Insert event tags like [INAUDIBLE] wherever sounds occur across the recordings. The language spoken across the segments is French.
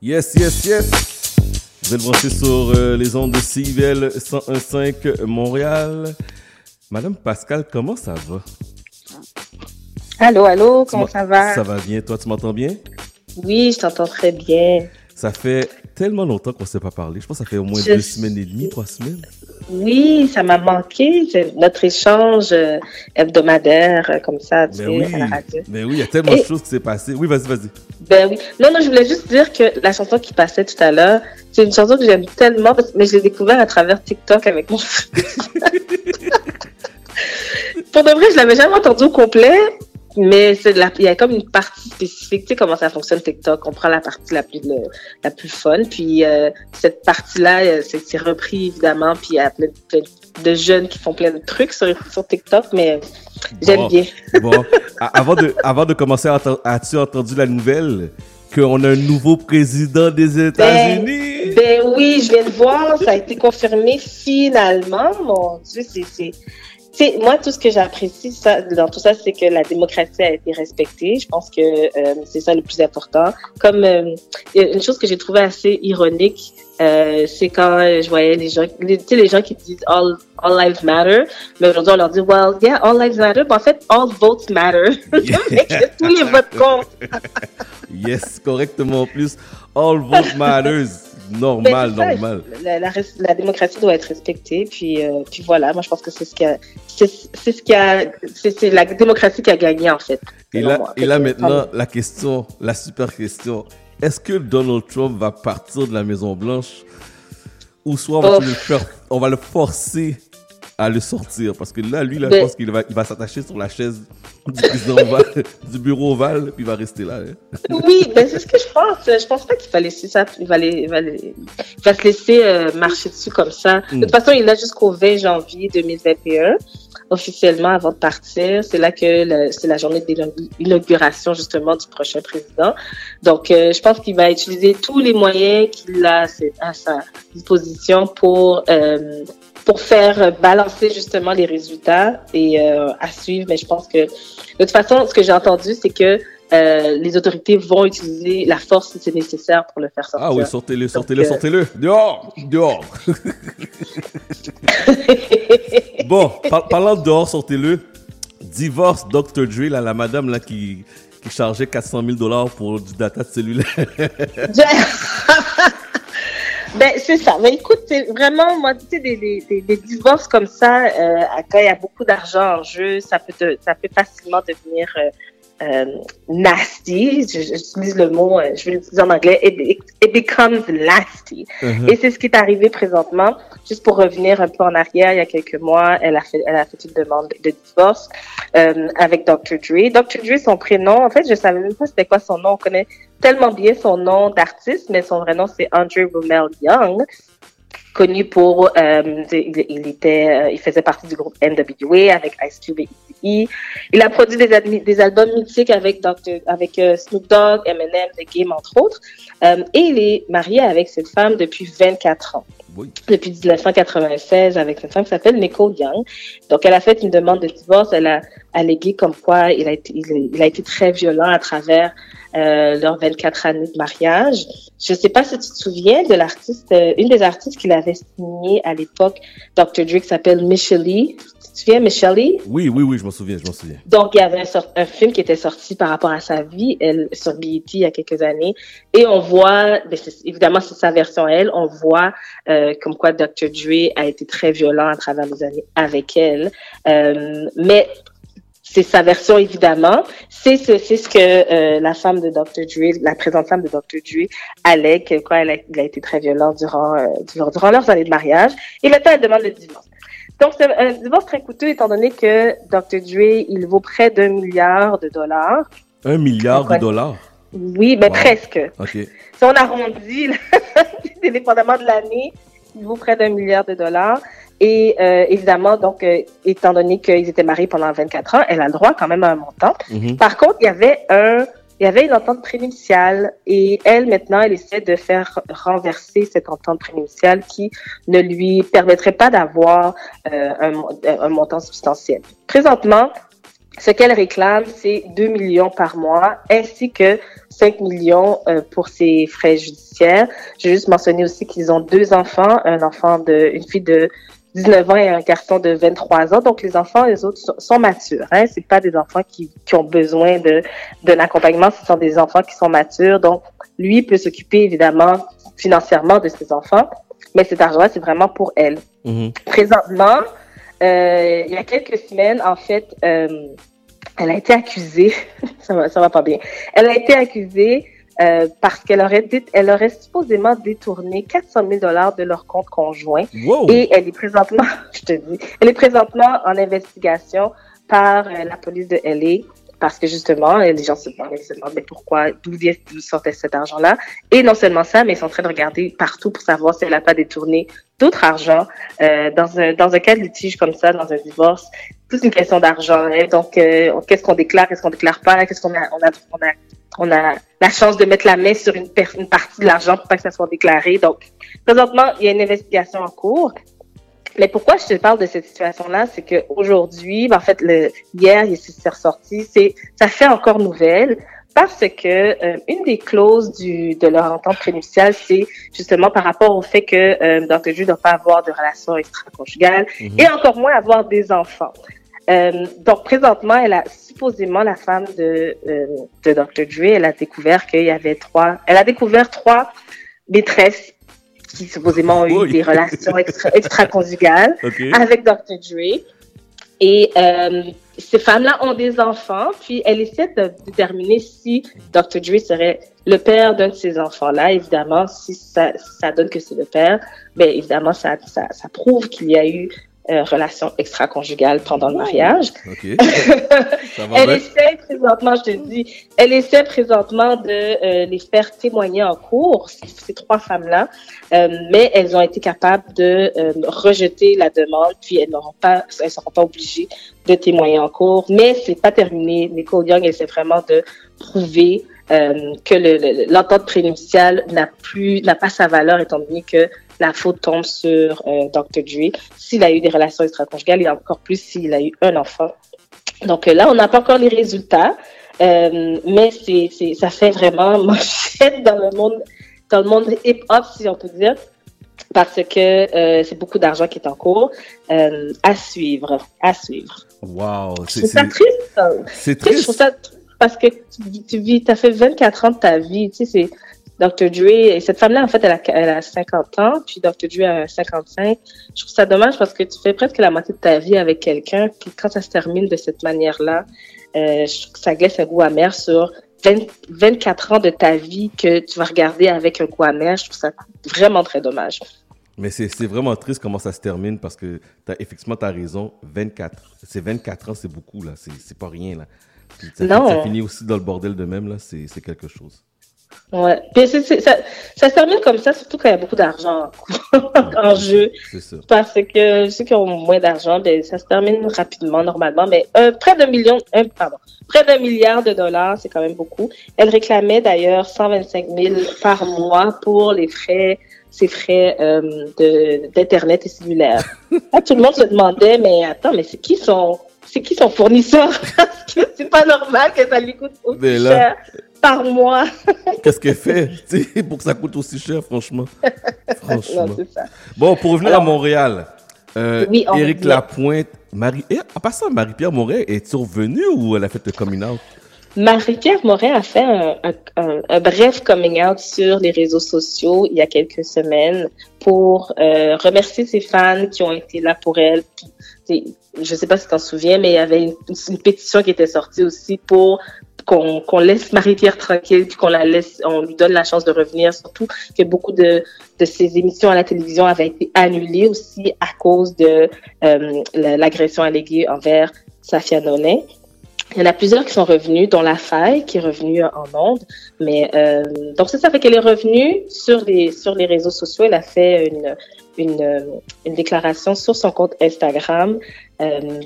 Yes, yes, yes. Vous êtes branché sur euh, les ondes de CIVL 101.5 Montréal. Madame Pascal, comment ça va? Allô, allô, comment ça va? Ça va bien. Toi, tu m'entends bien? Oui, je t'entends très bien. Ça fait tellement longtemps qu'on ne s'est pas parlé. Je pense que ça fait au moins deux semaines et demie, trois semaines. Oui, ça m'a manqué. Notre échange euh, hebdomadaire, euh, comme ça, tu ben sais, à la radio. Mais ben oui, il y a tellement de choses qui s'est passé. Oui, vas-y, vas-y. Ben oui. Non, non, je voulais juste dire que la chanson qui passait tout à l'heure, c'est une chanson que j'aime tellement, mais je l'ai découvert à travers TikTok avec mon [LAUGHS] [LAUGHS] Pour de vrai, je l'avais jamais entendu au complet. Mais c'est il y a comme une partie spécifique, tu sais comment ça fonctionne TikTok. On prend la partie la plus la plus fun, puis euh, cette partie-là, euh, c'est repris évidemment, puis il y a plein, de jeunes qui font plein de trucs sur, sur TikTok, mais j'aime bien. [LAUGHS] bon, avant de avant de commencer, as-tu entendu la nouvelle qu'on a un nouveau président des ben, États-Unis? Ben, oui, je viens de voir, ça a été confirmé finalement. Mon Dieu, c'est moi, tout ce que j'apprécie dans tout ça, c'est que la démocratie a été respectée. Je pense que euh, c'est ça le plus important. Comme euh, une chose que j'ai trouvé assez ironique, euh, c'est quand je voyais les gens, tu sais, les gens qui disent all, all lives matter, mais aujourd'hui on leur dit well, yeah, all lives matter, mais en fait, all votes matter. [LAUGHS] [LAUGHS] tous les votes comptent. yes, correctement en plus, all votes matters normal, normal. La, la, démocratie doit être respectée, puis, euh, puis voilà, moi je pense que c'est ce qui a, c'est ce qui a, c'est la démocratie qui a gagné en fait. Et là, et là maintenant, la question, la super question, est-ce que Donald Trump va partir de la Maison Blanche ou soit on va, oh. on va le forcer à le sortir parce que là, lui, là, je pense qu'il va, il va s'attacher sur la chaise [LAUGHS] du bureau ovale, puis il va rester là. Hein. Oui, ben c'est ce que je pense. Je pense pas qu'il va laisser ça, il va, il va, va se laisser euh, marcher dessus comme ça. De toute hmm. façon, il est jusqu'au 20 janvier 2021 officiellement avant de partir. C'est là que c'est la journée d'inauguration justement du prochain président. Donc, euh, je pense qu'il va utiliser tous les moyens qu'il a à sa disposition pour euh, pour faire balancer justement les résultats et euh, à suivre. Mais je pense que de toute façon, ce que j'ai entendu, c'est que euh, les autorités vont utiliser la force si c'est nécessaire pour le faire sortir. Ah oui, sortez-le, sortez-le, euh, sortez-le. Dehors, dehors. [LAUGHS] bon, parlant de dehors, sortez-le. Divorce Dr. Dre, là, la madame là, qui, qui chargeait 400 000 dollars pour du data cellulaire. [LAUGHS] [LAUGHS] Ben, c'est ça. Mais écoute, c'est vraiment, moi, tu sais, des, des, des, divorces comme ça, euh, quand il y a beaucoup d'argent en jeu, ça peut, te, ça peut facilement devenir euh, euh, nasty. J'utilise le mot, euh, je vais l'utiliser en anglais. It, it becomes nasty. Uh-huh. Et c'est ce qui est arrivé présentement. Juste pour revenir un peu en arrière, il y a quelques mois, elle a fait, elle a fait une demande de divorce euh, avec Dr. Dre. Dr. Dre, son prénom, en fait, je savais même pas c'était quoi son nom. On connaît tellement bien son nom d'artiste, mais son vrai nom, c'est Andre Rommel Young connu pour, euh, il, était, euh, il faisait partie du groupe NWA avec Ice Cube et E. Il a produit des, albums mythiques avec Dr, avec euh, Snoop Dogg, Eminem, The Game entre autres, et il est marié avec cette femme depuis 24 ans. Oui. Depuis 1996 avec cette femme qui s'appelle Nicole Young. Donc, elle a fait une demande de divorce. Elle a allégué comme quoi il a été, il a été très violent à travers euh, leurs 24 années de mariage. Je ne sais pas si tu te souviens de l'artiste, euh, une des artistes qu'il avait signé à l'époque, Dr. Qui s'appelle Michelle Tu te souviens, Michelle Oui, oui, oui, je m'en souviens, je m'en souviens. Donc, il y avait un, film qui était sorti par rapport à sa vie, elle, sur BET il y a quelques années. Et on voit, ben, évidemment, c'est sa version elle, on voit euh, comme quoi Dr. Dre a été très violent à travers les années avec elle. Euh, mais c'est sa version évidemment. C'est ce, c'est ce que euh, la femme de Dr. Dre, la présente femme de Dr. Dre, allègue, quoi, elle a, il a été très violent durant, euh, durant, durant leurs années de mariage. Et maintenant, elle demande le divorce. Donc, c'est un divorce très coûteux étant donné que Dr. Dre, il vaut près d'un milliard de dollars. Un milliard de dollars? Oui, mais presque. OK. Si on arrondit, [LAUGHS] dépendamment de l'année, il vaut près d'un milliard de dollars. Et euh, évidemment, donc, euh, étant donné qu'ils étaient mariés pendant 24 ans, elle a le droit quand même à un montant. Mhm. Par contre, il y avait un, il y avait une entente prénuptiale et elle, maintenant, elle essaie de faire renverser cette entente prénuptiale qui ne lui permettrait pas d'avoir euh, un, un montant substantiel. Présentement, Ce qu'elle réclame, c'est 2 millions par mois, ainsi que 5 millions euh, pour ses frais judiciaires. J'ai juste mentionné aussi qu'ils ont deux enfants, un enfant de, une fille de 19 ans et un garçon de 23 ans. Donc, les enfants, les autres sont, matures. Hein? C'est pas des enfants qui, qui ont besoin de d'un accompagnement. Ce sont des enfants qui sont matures. Donc, lui peut s'occuper évidemment financièrement de ses enfants, mais cet argent-là, c'est vraiment pour elle. Mm-hmm. Présentement, euh, il y a quelques semaines, en fait, euh, elle a été accusée. [LAUGHS] ça va, ça va pas bien. Elle a été accusée euh, parce qu'elle aurait, elle aurait supposément détourné 400 000 dollars de leur compte conjoint. Et elle est présentement, [LAUGHS] je te dis, elle est présentement en investigation par la police de LA parce que justement, les gens se demandent, se demandent mais pourquoi, d'où sortait cet argent-là. Et non seulement ça, mais ils sont en train de regarder partout pour savoir si elle n'a pas détourné d'autres argent euh, dans un dans un cas de litige comme ça, dans un divorce. C'est une question d'argent. Hein. Donc, euh, qu'est-ce qu'on déclare, qu'est-ce qu'on déclare pas, qu'est-ce qu'on a, on a, on a la chance de mettre la main sur une, une partie de l'argent pour pas que ça soit déclaré. Donc, présentement, il y a une investigation en cours. Mais pourquoi je te parle de cette situation-là, c'est qu'aujourd'hui, ben, en fait, le, hier, c'est ressorti, c'est, ça fait encore nouvelle parce que euh, une des clauses du, de leur entente prénuptiale, c'est justement par rapport au fait que euh, Dr. Ju ne doit pas avoir de relations extra-conjugales mm-hmm. et encore moins avoir des enfants. Euh, donc, présentement, elle a supposément la femme de, euh, de Dr. Dre, elle a découvert qu'il y avait trois, elle a découvert trois maîtresses qui supposément ont eu des relations extra, extra-conjugales [LAUGHS] avec Dr. Dre. Et euh, ces femmes-là ont des enfants, puis elle essaie de déterminer si Dr. Dre serait le père d'un de ces enfants-là. Évidemment, si ça, ça donne que c'est le père, ben évidemment, ça, ça, ça prouve qu'il y a eu euh, relation extra-conjugale pendant le mariage. [LAUGHS] elle essaie présentement, je te dis, elle essaie présentement de euh, les faire témoigner en cours, ces trois femmes-là, euh, mais elles ont été capables de euh, rejeter la demande, puis elles n'auront pas, elles seront pas obligées de témoigner en cours. Mais c'est pas terminé. Nicole Young essaie vraiment de prouver euh, que l'entente prénuptiale n'a plus, n'a pas sa valeur étant donné que la faute tombe sur euh, Dr. Dre. S'il a eu des relations extra-conjugales et encore plus s'il a eu un enfant. Donc euh, là, on n'a pas encore les résultats, euh, mais c'est, c'est, ça fait vraiment [LAUGHS] manchette dans le monde, dans le monde hip-hop, si on peut dire, parce que euh, c'est beaucoup d'argent qui est en cours. Euh, à suivre, à suivre. Wow, c'est, c'est, triste. C'est triste. Je trouve ça parce que tu, tu vis, as fait 24 ans de ta vie, tu sais, c'est Dr. Dre, cette femme-là, en fait, elle a, elle a 50 ans, puis Dr. Dre a 55. Je trouve ça dommage parce que tu fais presque la moitié de ta vie avec quelqu'un, puis quand ça se termine de cette manière-là, euh, je trouve que ça glisse un goût amer sur 24 ans de ta vie que tu vas regarder avec un goût amer. Je trouve ça vraiment très dommage. Mais c'est vraiment triste comment ça se termine parce que as, effectivement, tu as raison. 24, c'est 24 ans, c'est beaucoup, là. C'est pas rien, là. ça, non. ça finit aussi dans le bordel de même, là. C'est quelque chose. Ouais. Puis ça, ça se termine comme ça, surtout quand il y a beaucoup d'argent [LAUGHS] en jeu. Parce que ceux qui ont moins d'argent, ben, ça se termine rapidement, normalement. Mais euh, près d'un million, euh, pardon, près d'un milliard de dollars, c'est quand même beaucoup. Elle réclamait d'ailleurs 125 000 par mois pour les frais, ses frais euh, d'internet et cellulaire. [LAUGHS] tout le monde se demandait, mais attends, mais c'est qui son, c'est qui son fournisseur? [LAUGHS] Parce que c'est pas normal que ça lui coûte aussi cher par mois. [LAUGHS] Qu'est-ce qu'elle fait? Pour que ça coûte aussi cher, franchement? [LAUGHS] franchement. Bon, pour revenir à Montréal, euh, Éric Lapointe, Marie, et, en passant, Marie-Pierre Moret, est-elle revenue ou elle a fait le coming out? Marie-Pierre Moret a fait un, bref coming out sur les réseaux sociaux il y a quelques semaines pour euh, remercier ses fans qui ont été là pour elle. je ne sais pas si tu t'en souviens, mais il y avait une, une, pétition qui était sortie aussi pour qu'on laisse Marie-Pierre tranquille, qu'on la laisse, on lui donne la chance de revenir, surtout que beaucoup de, de ses émissions à la télévision avaient été annulées aussi à cause de euh, l'agression alléguée envers Safia Nonet. Il y en a plusieurs qui sont revenus, dont La Faille, qui est revenue en ondes. Mais euh, donc c'est ça fait qu'elle est revenue sur les sur les réseaux sociaux. Elle a fait une une, une déclaration sur son compte Instagram. Euh,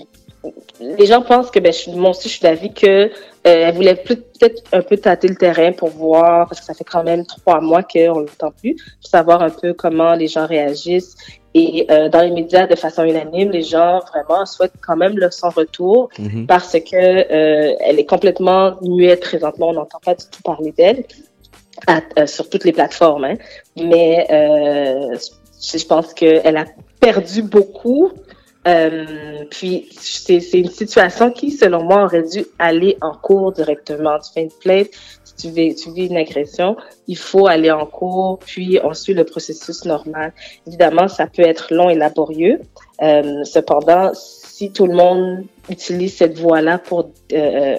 les gens pensent que ben, je, moi aussi, je suis d'avis que elle voulait peut-être un peu tâter le terrain pour voir, parce que ça fait quand même trois mois qu'on ne l'entend plus, pour savoir un peu comment les gens réagissent. Et dans les médias, de façon unanime, les gens vraiment souhaitent quand même le son retour Mhm. parce que elle est complètement muette présentement. On n'entend pas du tout parler d'elle euh, sur toutes les plateformes. Hein. Mais euh, je je pense qu'elle a perdu beaucoup. Euh, puis c'est c'est une situation qui, selon moi, aurait dû aller en cours directement. Tu fais une plainte, si tu vis, tu vis une agression, il faut aller en cours, puis on suit le processus normal. Évidemment, ça peut être long et laborieux. Euh, cependant, si tout le monde utilise cette voie-là pour euh,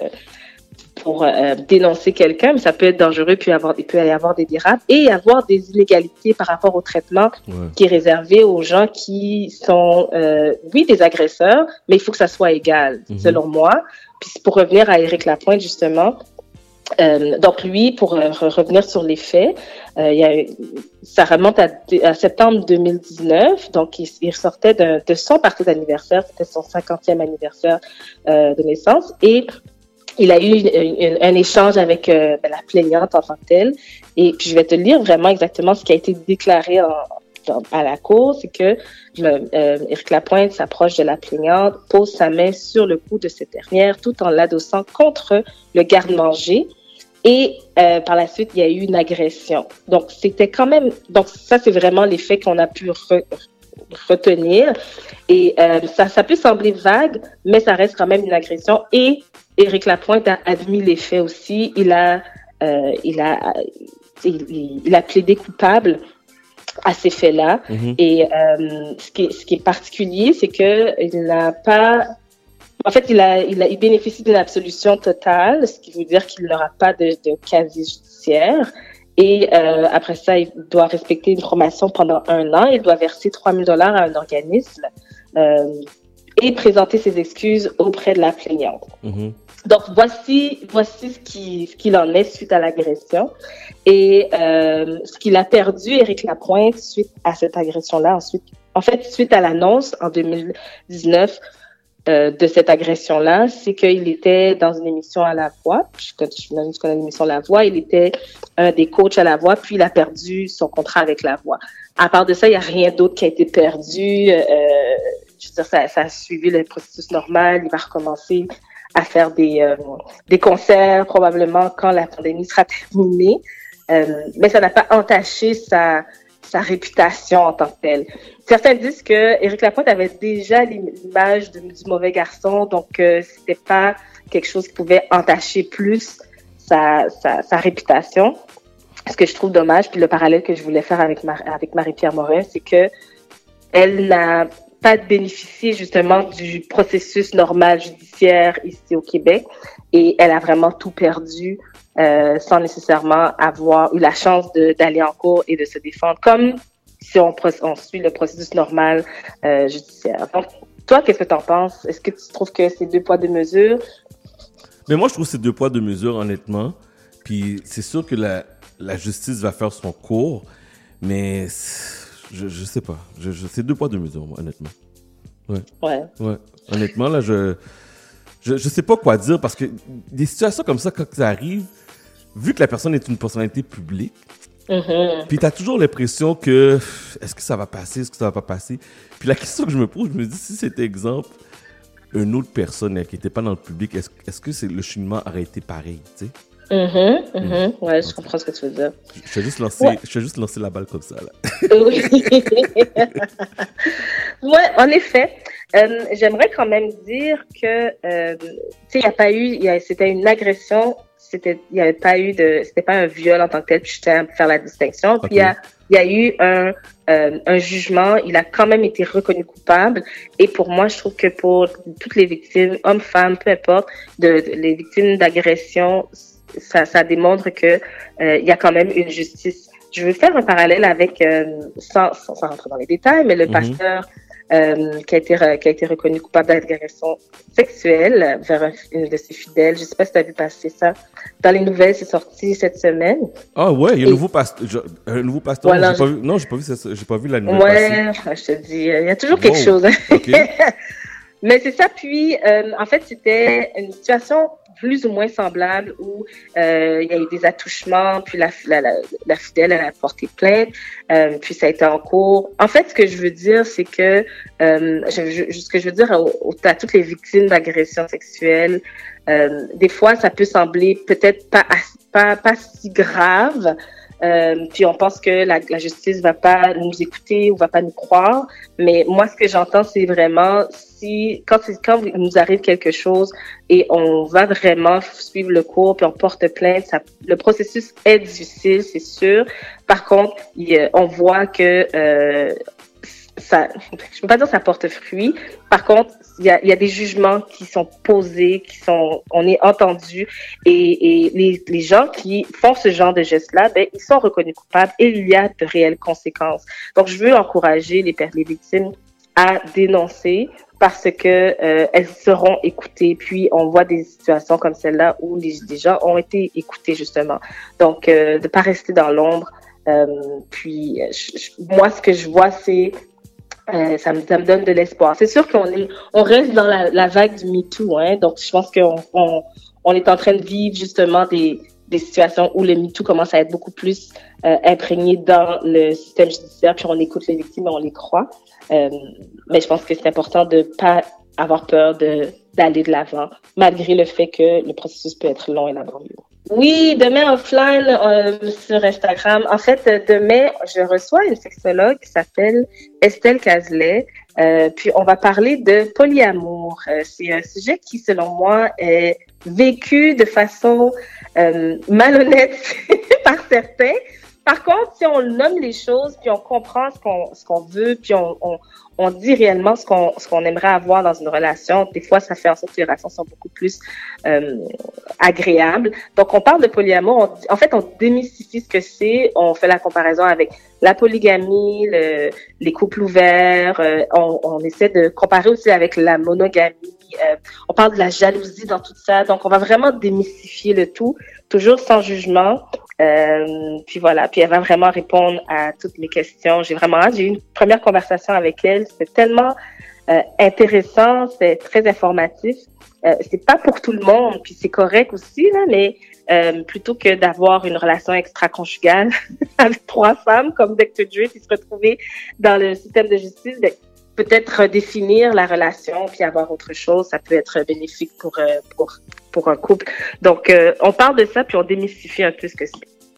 pour euh, dénoncer quelqu'un, mais ça peut être dangereux, puis avoir, il peut y avoir des dérapes et avoir des inégalités par rapport au traitement Ouais. qui est réservé aux gens qui sont, euh, oui, des agresseurs, mais il faut que ça soit égal, Mhm. selon moi. Puis pour revenir à Éric Lapointe, justement, euh, donc lui, pour euh, re- revenir sur les faits, euh, il y a, eu- ça remonte à, à septembre 2019, donc il, il sortait de, de son parti d'anniversaire, c'était son 50e anniversaire de naissance, et il a eu un échange avec euh, ben, la plaignante en tant que telle. Et puis je vais te lire vraiment exactement ce qui a été déclaré à la cour, c'est que euh, Éric Lapointe s'approche de la plaignante, pose sa main sur le cou de cette dernière, tout en l'adossant contre le garde-manger. Et euh, par la suite, il y a eu une agression. Donc c'était quand même, donc ça c'est vraiment les faits qu'on a pu re- retenir. Et euh, ça, ça peut sembler vague, mais ça reste quand même une agression. Et Éric Lapointe a admis les faits aussi. Il a, euh, il a, il, a plaidé coupable à ces faits-là. Mhm. Et euh, ce, qui est, ce qui est particulier, c'est que il n'a pas. En fait, il, a, il, a, il bénéficie d'une absolution totale, ce qui veut dire qu'il n'aura pas de, de casier judiciaire. Et euh, après ça, il doit respecter une formation pendant un an. Il doit verser 3 000 dollars à un organisme euh, et présenter ses excuses auprès de la plaignante. Mhm. Donc voici voici ce qui ce qu'il en est suite à l'agression et euh, ce qu'il a perdu Éric Lapointe suite à cette agression là ensuite en fait suite à l'annonce en 2019 euh, de cette agression là c'est qu'il était dans une émission à la voix. Je connais, je connais l'émission La Voix. Il était un des coachs à la voix puis il a perdu son contrat avec la voix. À part de ça il y a rien d'autre qui a été perdu. Euh, je veux dire, ça, ça a suivi le processus normal. Il va recommencer à faire des, euh, des concerts probablement quand la pandémie sera terminée. Euh, mais ça n'a pas entaché sa, sa réputation en tant que telle. Certains disent que Éric Lapointe avait déjà l'image du, mauvais garçon, donc euh, c'était pas quelque chose qui pouvait entacher plus sa, sa, réputation. Ce que je trouve dommage, puis le parallèle que je voulais faire avec, avec Marie-Pierre Morin, c'est que elle n'a pas bénéficié justement du processus normal judiciaire ici au Québec et elle a vraiment tout perdu euh, sans nécessairement avoir eu la chance d'aller en cours et de se défendre comme si on, on suit le processus normal euh, judiciaire. Donc, toi, qu'est-ce que tu en penses? Est-ce que tu trouves que c'est deux poids, deux mesures? Mais moi, je trouve que c'est deux poids, deux mesures, honnêtement. Puis c'est sûr que la, la justice va faire son cours, mais je, je sais pas. Je, je, c'est deux poids, deux mesures, moi, honnêtement. Ouais. Ouais. Ouais. Honnêtement, là, je, je, je sais pas quoi dire parce que des situations comme ça, quand ça arrive, vu que la personne est une personnalité publique, mm-hmm. puis t'as toujours l'impression que est-ce que ça va passer, est-ce que ça va pas passer? Puis la question que je me pose, je me dis si cet exemple, une autre personne qui était pas dans le public, est-ce que c'est le cheminement aurait été pareil, tu sais? Mm-hmm, mm-hmm. Ouais, je comprends ce que tu veux dire. Je vais juste lancer, Ouais. je vais juste lancer la balle comme ça, là. Oui. [LAUGHS] ouais, en effet. Euh, J'aimerais quand même dire que, euh, tu sais, il n'y a pas eu, c'était une agression, c'était, il n'y avait pas eu de, c'était pas un viol en tant que tel, puis je tiens à faire la distinction. Puis il y a, il y a eu un, euh, un jugement, il a quand même été reconnu coupable. Et pour moi, je trouve que pour toutes les victimes, hommes, femmes, peu importe, de, de- les victimes d'agression, ça, ça démontre que euh, il y a quand même une justice. Je veux faire un parallèle avec, euh, sans, sans, sans rentrer dans les détails, mais le Mhm. pasteur euh, qui, a été, qui a été reconnu coupable d'agression sexuelle vers un- une de ses fidèles. Je sais pas si tu as vu passer ça. Dans les nouvelles, c'est sorti cette semaine. Ah ouais, il y a un nouveau pasteur. je- Un nouveau pasteur. Voilà, j'ai pas vu, non, j'ai pas vu pas vu la nouvelle Ouais, je te dis, il y a toujours quelque chose. [LAUGHS] Mais c'est ça. Puis, euh, en fait, c'était une situation plus ou moins semblable où euh, il y a eu des attouchements, puis la, la, la, fidèle elle a porté plainte, euh, puis ça a été en cours. En fait, ce que je veux dire, c'est que euh, ce que je veux dire à toutes les victimes d'agressions sexuelles, des fois, ça peut sembler peut-être pas, pas, pas si grave, euh, puis on pense que la, la, justice va pas nous écouter ou va pas nous croire. Mais moi, ce que j'entends, c'est vraiment si quand, quand il nous arrive quelque chose et on va vraiment suivre le cours puis on porte plainte, le processus est difficile, c'est sûr. Par contre, on voit que euh, ça, je peux pas dire ça porte fruit. Par contre, il y a, y a, des jugements qui sont posés, qui sont, on est entendu, et, et les, les, gens qui font ce genre de gestes-là, ben, ils sont reconnus coupables et il y a de réelles conséquences. Donc, je veux encourager les, les victimes à dénoncer parce que euh, elles seront écoutées. Puis on voit des situations comme celle-là où les, gens ont été écoutés justement. Donc euh, de pas rester dans l'ombre. Euh, puis moi ce que je vois c'est euh, ça, me, ça me donne de l'espoir. C'est sûr qu'on est, on reste dans la, la vague du MeToo, hein, donc je pense qu'on on, on est en train de vivre justement des, des situations où le MeToo commence à être beaucoup plus euh, imprégné dans le système judiciaire, puis on écoute les victimes et on les croit. Euh, mais je pense que c'est important de pas avoir peur de d'aller de l'avant, malgré le fait que le processus peut être long et laborieux. Oui, demain offline euh, sur Instagram. En fait, demain, je reçois une sexologue qui s'appelle Estelle Cazelet. Euh, puis on va parler de polyamour. Euh, c'est un sujet qui, selon moi, est vécu de façon euh, malhonnête [LAUGHS] par certains. Par contre, si on nomme les choses, puis on comprend ce qu'on ce qu'on veut, puis on, on, on dit réellement ce qu'on ce qu'on aimerait avoir dans une relation. Des fois, ça fait en sorte que les relations sont beaucoup plus euh, agréables. Donc, on parle de polyamour. en fait, on démystifie ce que c'est. On fait la comparaison avec la polygamie, le, les couples ouverts. Euh, on, on, essaie de comparer aussi avec la monogamie. Euh, on parle de la jalousie dans tout ça. Donc, on va vraiment démystifier le tout, toujours sans jugement. Euh, puis voilà, puis elle va vraiment répondre à toutes mes questions. J'ai vraiment hâte. J'ai eu une première conversation avec elle. C'était tellement euh, intéressant, c'est très informatif. Euh, c'est pas pour tout le monde, puis c'est correct aussi là, mais euh, plutôt que d'avoir une relation extra-conjugale [LAUGHS] avec trois femmes comme Dr. Dre puis se retrouver dans le système de justice, ben, peut-être redéfinir la relation puis avoir autre chose, ça peut être bénéfique pour euh, pour pour un couple. Donc, euh, on parle de ça, puis on démystifie un peu ce que c'est.